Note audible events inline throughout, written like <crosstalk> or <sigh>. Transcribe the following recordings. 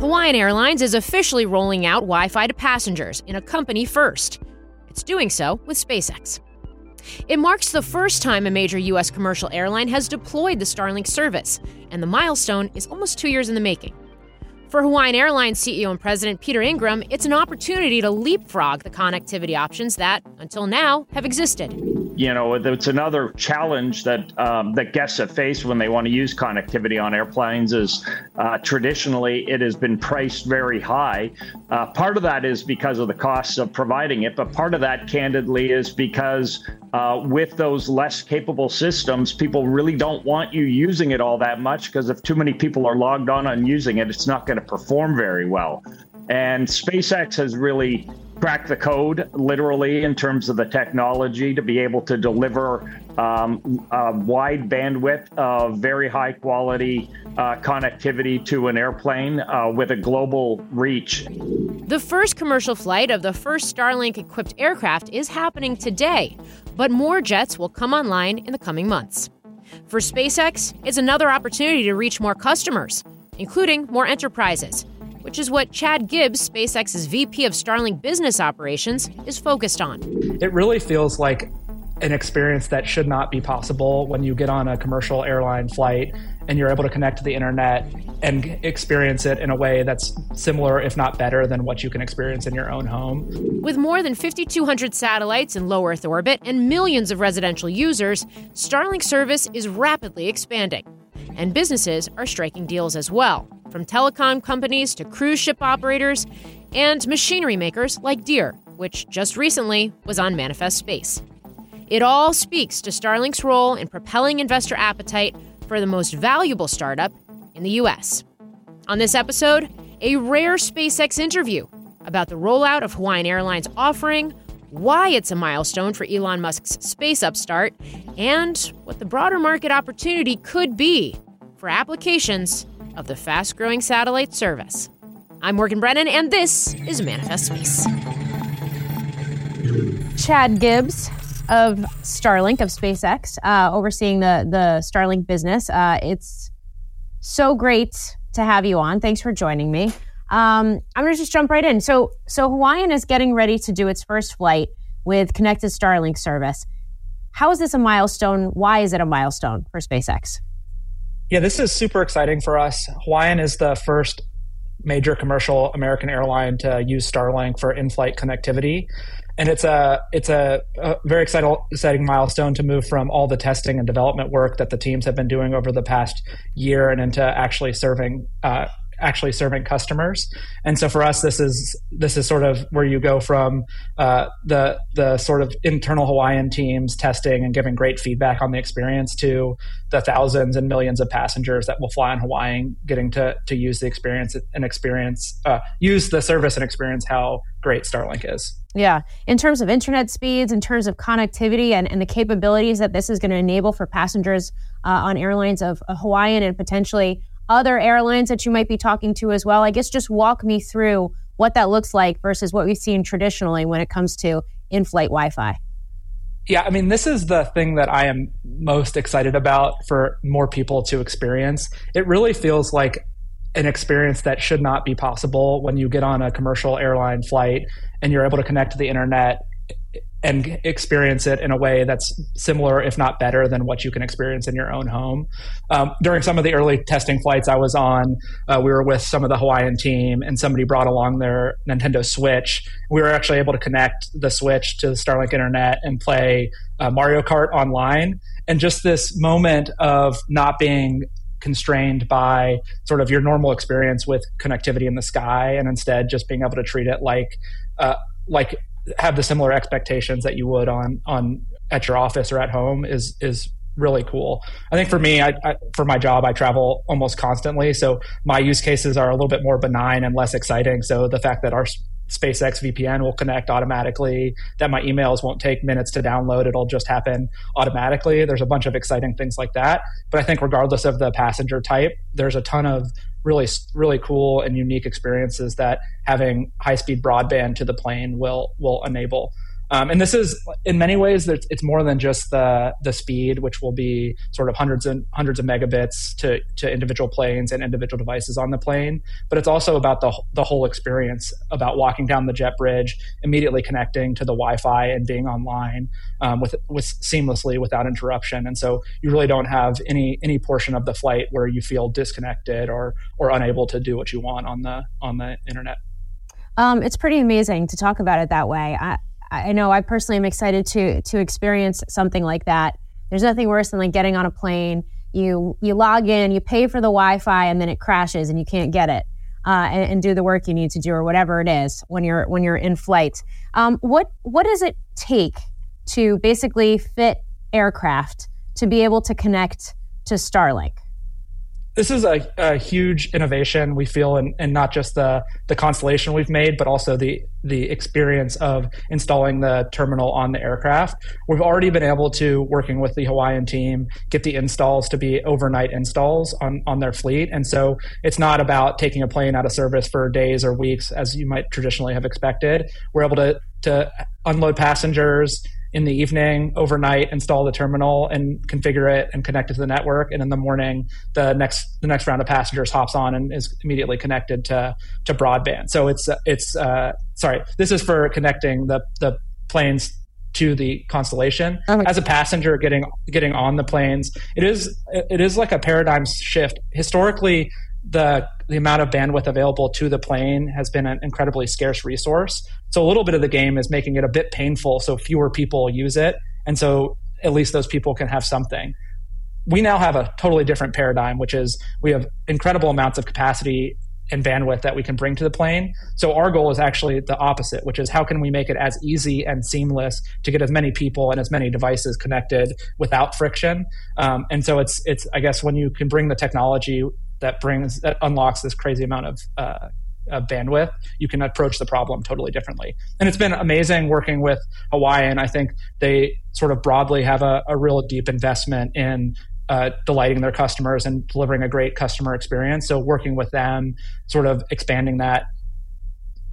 Hawaiian Airlines is officially rolling out Wi Fi to passengers in a company first. It's doing so with SpaceX. It marks the first time a major U.S. commercial airline has deployed the Starlink service, and the milestone is almost two years in the making. For Hawaiian Airlines CEO and President Peter Ingram, it's an opportunity to leapfrog the connectivity options that, until now, have existed. You know, it's another challenge that um, that guests have faced when they want to use connectivity on airplanes. Is uh, traditionally it has been priced very high. Uh, part of that is because of the costs of providing it, but part of that, candidly, is because uh, with those less capable systems, people really don't want you using it all that much because if too many people are logged on and using it, it's not going to perform very well. And SpaceX has really cracked the code, literally, in terms of the technology to be able to deliver um, a wide bandwidth of very high quality uh, connectivity to an airplane uh, with a global reach. The first commercial flight of the first Starlink equipped aircraft is happening today, but more jets will come online in the coming months. For SpaceX, it's another opportunity to reach more customers, including more enterprises which is what Chad Gibbs, SpaceX's VP of Starlink Business Operations, is focused on. It really feels like an experience that should not be possible when you get on a commercial airline flight and you're able to connect to the internet and experience it in a way that's similar, if not better, than what you can experience in your own home. With more than 5,200 satellites in low Earth orbit and millions of residential users, Starlink service is rapidly expanding. And businesses are striking deals as well from telecom companies to cruise ship operators and machinery makers like Deere, which just recently was on Manifest Space. It all speaks to Starlink's role in propelling investor appetite for the most valuable startup in the US. On this episode, a rare SpaceX interview about the rollout of Hawaiian Airlines offering, why it's a milestone for Elon Musk's space upstart, and what the broader market opportunity could be for applications of the fast growing satellite service. I'm Morgan Brennan, and this is Manifest Space. Chad Gibbs of Starlink, of SpaceX, uh, overseeing the, the Starlink business. Uh, it's so great to have you on. Thanks for joining me. Um, I'm going to just jump right in. So, so Hawaiian is getting ready to do its first flight with connected Starlink service. How is this a milestone? Why is it a milestone for SpaceX? Yeah, this is super exciting for us. Hawaiian is the first major commercial American airline to use Starlink for in-flight connectivity, and it's a it's a, a, very exciting exciting milestone to move from all the testing and development work that the teams have been doing over the past year and into actually serving uh, actually serving customers. And so for us, this is this is sort of where you go from uh, the the sort of internal Hawaiian teams testing and giving great feedback on the experience to the thousands and millions of passengers that will fly on Hawaiian, getting to to use the experience and experience uh, use the service and experience how great Starlink is. Yeah. In terms of internet speeds, in terms of connectivity and, and the capabilities that this is going to enable for passengers uh, on airlines of Hawaiian and potentially other airlines that you might be talking to as well. I guess just walk me through what that looks like versus what we've seen traditionally when it comes to in flight Wi Fi. Yeah, I mean, this is the thing that I am most excited about for more people to experience. It really feels like an experience that should not be possible when you get on a commercial airline flight and you're able to connect to the internet and experience it in a way that's similar, if not better, than what you can experience in your own home. Um, during some of the early testing flights I was on, uh, we were with some of the Hawaiian team, and somebody brought along their Nintendo Switch. We were actually able to connect the Switch to the Starlink internet and play uh, Mario Kart online. And just this moment of not being constrained by sort of your normal experience with connectivity in the sky, and instead just being able to treat it like uh, like have the similar expectations that you would on on at your office or at home is is really cool. I think for me, I, I, for my job, I travel almost constantly, so my use cases are a little bit more benign and less exciting. So the fact that our SpaceX VPN will connect automatically, that my emails won't take minutes to download, it'll just happen automatically. There's a bunch of exciting things like that. But I think regardless of the passenger type, there's a ton of really really cool and unique experiences that having high speed broadband to the plane will will enable. Um, and this is, in many ways, it's more than just the the speed, which will be sort of hundreds and hundreds of megabits to to individual planes and individual devices on the plane. But it's also about the the whole experience, about walking down the jet bridge, immediately connecting to the Wi-Fi and being online um, with with seamlessly without interruption. And so you really don't have any any portion of the flight where you feel disconnected or or unable to do what you want on the on the internet. Um, it's pretty amazing to talk about it that way. I, I know I personally am excited to to experience something like that. There's nothing worse than like getting on a plane. You you log in, you pay for the Wi-Fi, and then it crashes and you can't get it uh, and, and, do the work you need to do or whatever it is when you're when you're in flight. Um, what what does it take to basically fit aircraft to be able to connect to Starlink? This is a, a, huge innovation we feel in, in not just the the constellation we've made, but also the the experience of installing the terminal on the aircraft. We've already been able to, working with the Hawaiian team, get the installs to be overnight installs on, on their fleet. And so it's not about taking a plane out of service for days or weeks as you might traditionally have expected. We're able to to unload passengers in the evening, overnight, install the terminal and configure it and connect it to the network. And in the morning, the next the next round of passengers hops on and is immediately connected to to broadband. So it's it's uh, sorry, this is for connecting the the planes to the constellation oh as a passenger getting getting on the planes it is it is like a paradigm shift historically the the amount of bandwidth available to the plane has been an incredibly scarce resource. So a little bit of the game is making it a bit painful so fewer people use it. And so at least those people can have something. We now have a totally different paradigm, which is we have incredible amounts of capacity and bandwidth that we can bring to the plane. So our goal is actually the opposite, which is how can we make it as easy and seamless to get as many people and as many devices connected without friction. Um, and so it's it's I guess when you can bring the technology that brings that unlocks this crazy amount of uh, bandwidth, you can approach the problem totally differently. And it's been amazing working with Hawaiian. I think they sort of broadly have a, a real deep investment in uh, delighting their customers and delivering a great customer experience. So working with them, sort of expanding that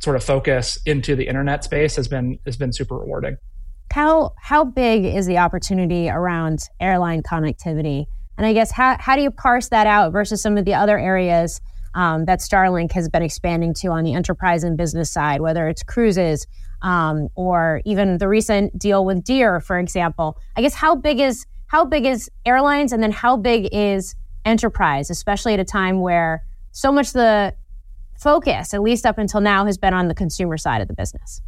sort of focus into the internet space has been has been super rewarding. How how big is the opportunity around airline connectivity? And I guess how, how do you parse that out versus some of the other areas um, that Starlink has been expanding to on the enterprise and business side, whether it's cruises um, or even the recent deal with Deere, for example. I guess how big is how big is airlines, and then how big is enterprise, especially at a time where so much the focus, at least up until now, has been on the consumer side of the business.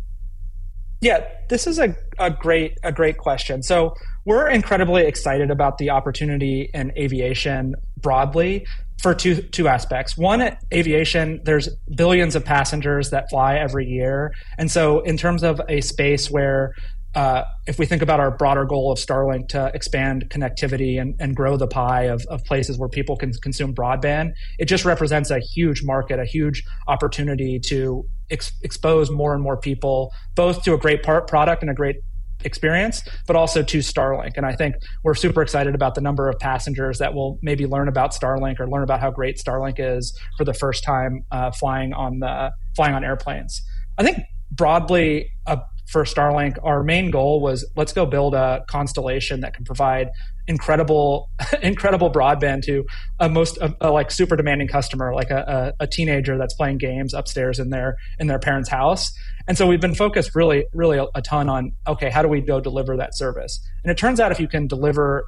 Yeah, this is a, a great a great question. So we're incredibly excited about the opportunity in aviation broadly for two two aspects. One, aviation, there's billions of passengers that fly every year. And so in terms of a space where uh, if we think about our broader goal of Starlink to expand connectivity and, and grow the pie of, of places where people can consume broadband, it just represents a huge market, a huge opportunity to ex- expose more and more people both to a great part, product and a great experience, but also to Starlink. And I think we're super excited about the number of passengers that will maybe learn about Starlink or learn about how great Starlink is for the first time uh, flying on the flying on airplanes. I think broadly, a for Starlink, our main goal was let's go build a constellation that can provide incredible, <laughs> incredible broadband to a most a, a like super demanding customer, like a, a, teenager that's playing games upstairs in their in their parents' house. And so we've been focused really, really a, a ton on okay, how do we go deliver that service? And it turns out if you can deliver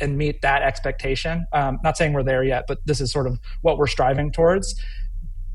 and meet that expectation, um, not saying we're there yet, but this is sort of what we're striving towards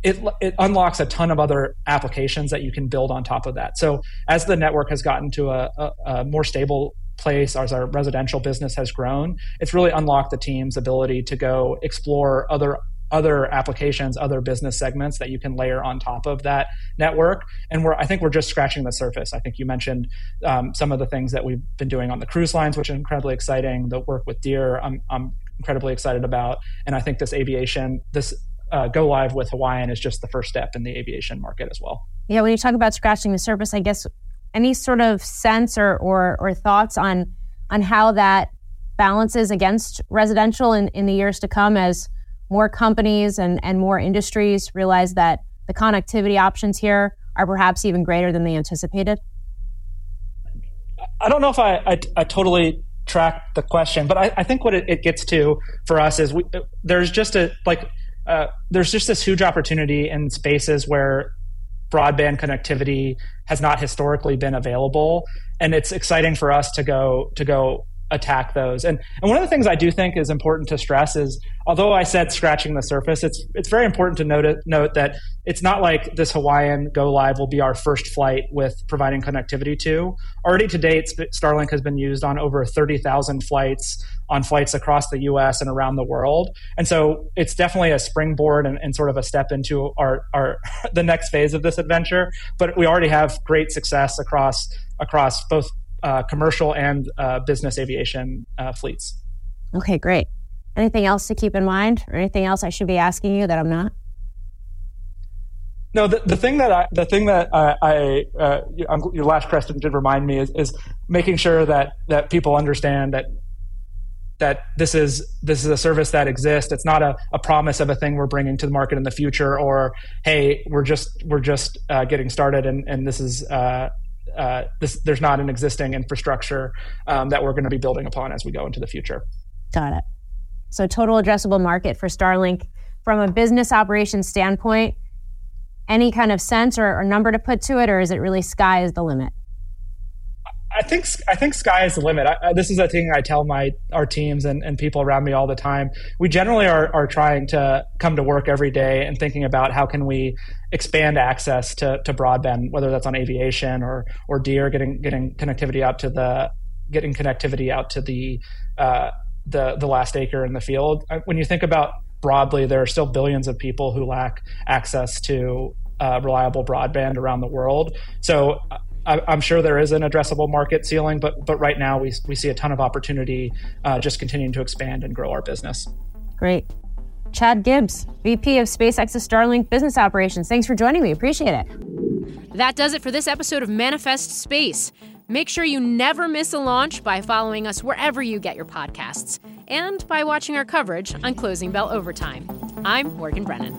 it, it unlocks a ton of other applications that you can build on top of that. So as the network has gotten to a, a, a more stable place as our residential business has grown, it's really unlocked the team's ability to go explore other other applications, other business segments that you can layer on top of that network. And we're, I think we're just scratching the surface. I think you mentioned um, some of the things that we've been doing on the cruise lines, which is incredibly exciting. The work with Deere, I'm, I'm incredibly excited about. And I think this aviation, this uh, go live with Hawaiian is just the first step in the aviation market as well. Yeah, when you talk about scratching the surface, I guess any sort of sense or or, or thoughts on on how that balances against residential in, in the years to come as more companies and, and more industries realize that the connectivity options here are perhaps even greater than they anticipated? I don't know if I, I, I totally track the question, but I, I think what it, it, gets to for us is we, there's just a like uh, there's just this huge opportunity in spaces where broadband connectivity has not historically been available, and it's exciting for us to go to go attack those. And and one of the things I do think is important to stress is although I said scratching the surface, it's it's very important to note note that it's not like this Hawaiian go live will be our first flight with providing connectivity to. Already to date, Starlink has been used on over 30,000 flights on flights across the US and around the world. And so it's definitely a springboard and, and sort of a step into our, our <laughs> the next phase of this adventure. But we already have great success across across both uh, commercial and uh, business aviation uh, fleets. Okay, great. Anything else to keep in mind, or anything else I should be asking you that I'm not? No, the, the thing that I the thing that I, I uh, your last question did remind me is, is making sure that that people understand that that this is this is a service that exists. It's not a, a promise of a thing we're bringing to the market in the future, or hey, we're just we're just uh, getting started, and and this is uh, uh, this, there's not an existing infrastructure um, that we're going to be building upon as we go into the future. Got it. So, total addressable market for Starlink from a business operations standpoint, any kind of sense or, or number to put to it, or is it really sky is the limit? I think I think sky is the limit. I, I, this is a thing I tell my our teams and, and people around me all the time. We generally are, are trying to come to work every day and thinking about how can we expand access to, to broadband, whether that's on aviation or or Deere, getting getting connectivity out to the getting connectivity out to the uh, the the last acre in the field. When you think about broadly, there are still billions of people who lack access to uh, reliable broadband around the world. So I, am sure there is an addressable market ceiling, but but right now we we see a ton of opportunity, uh, just continuing to expand and grow our business. Great, Chad Gibbs, VP of SpaceX's Starlink Business Operations. Thanks for joining me. Appreciate it. That does it for this episode of Manifest Space. Make sure you never miss a launch by following us wherever you get your podcasts and by watching our coverage on Closing Bell Overtime. I'm Morgan Brennan.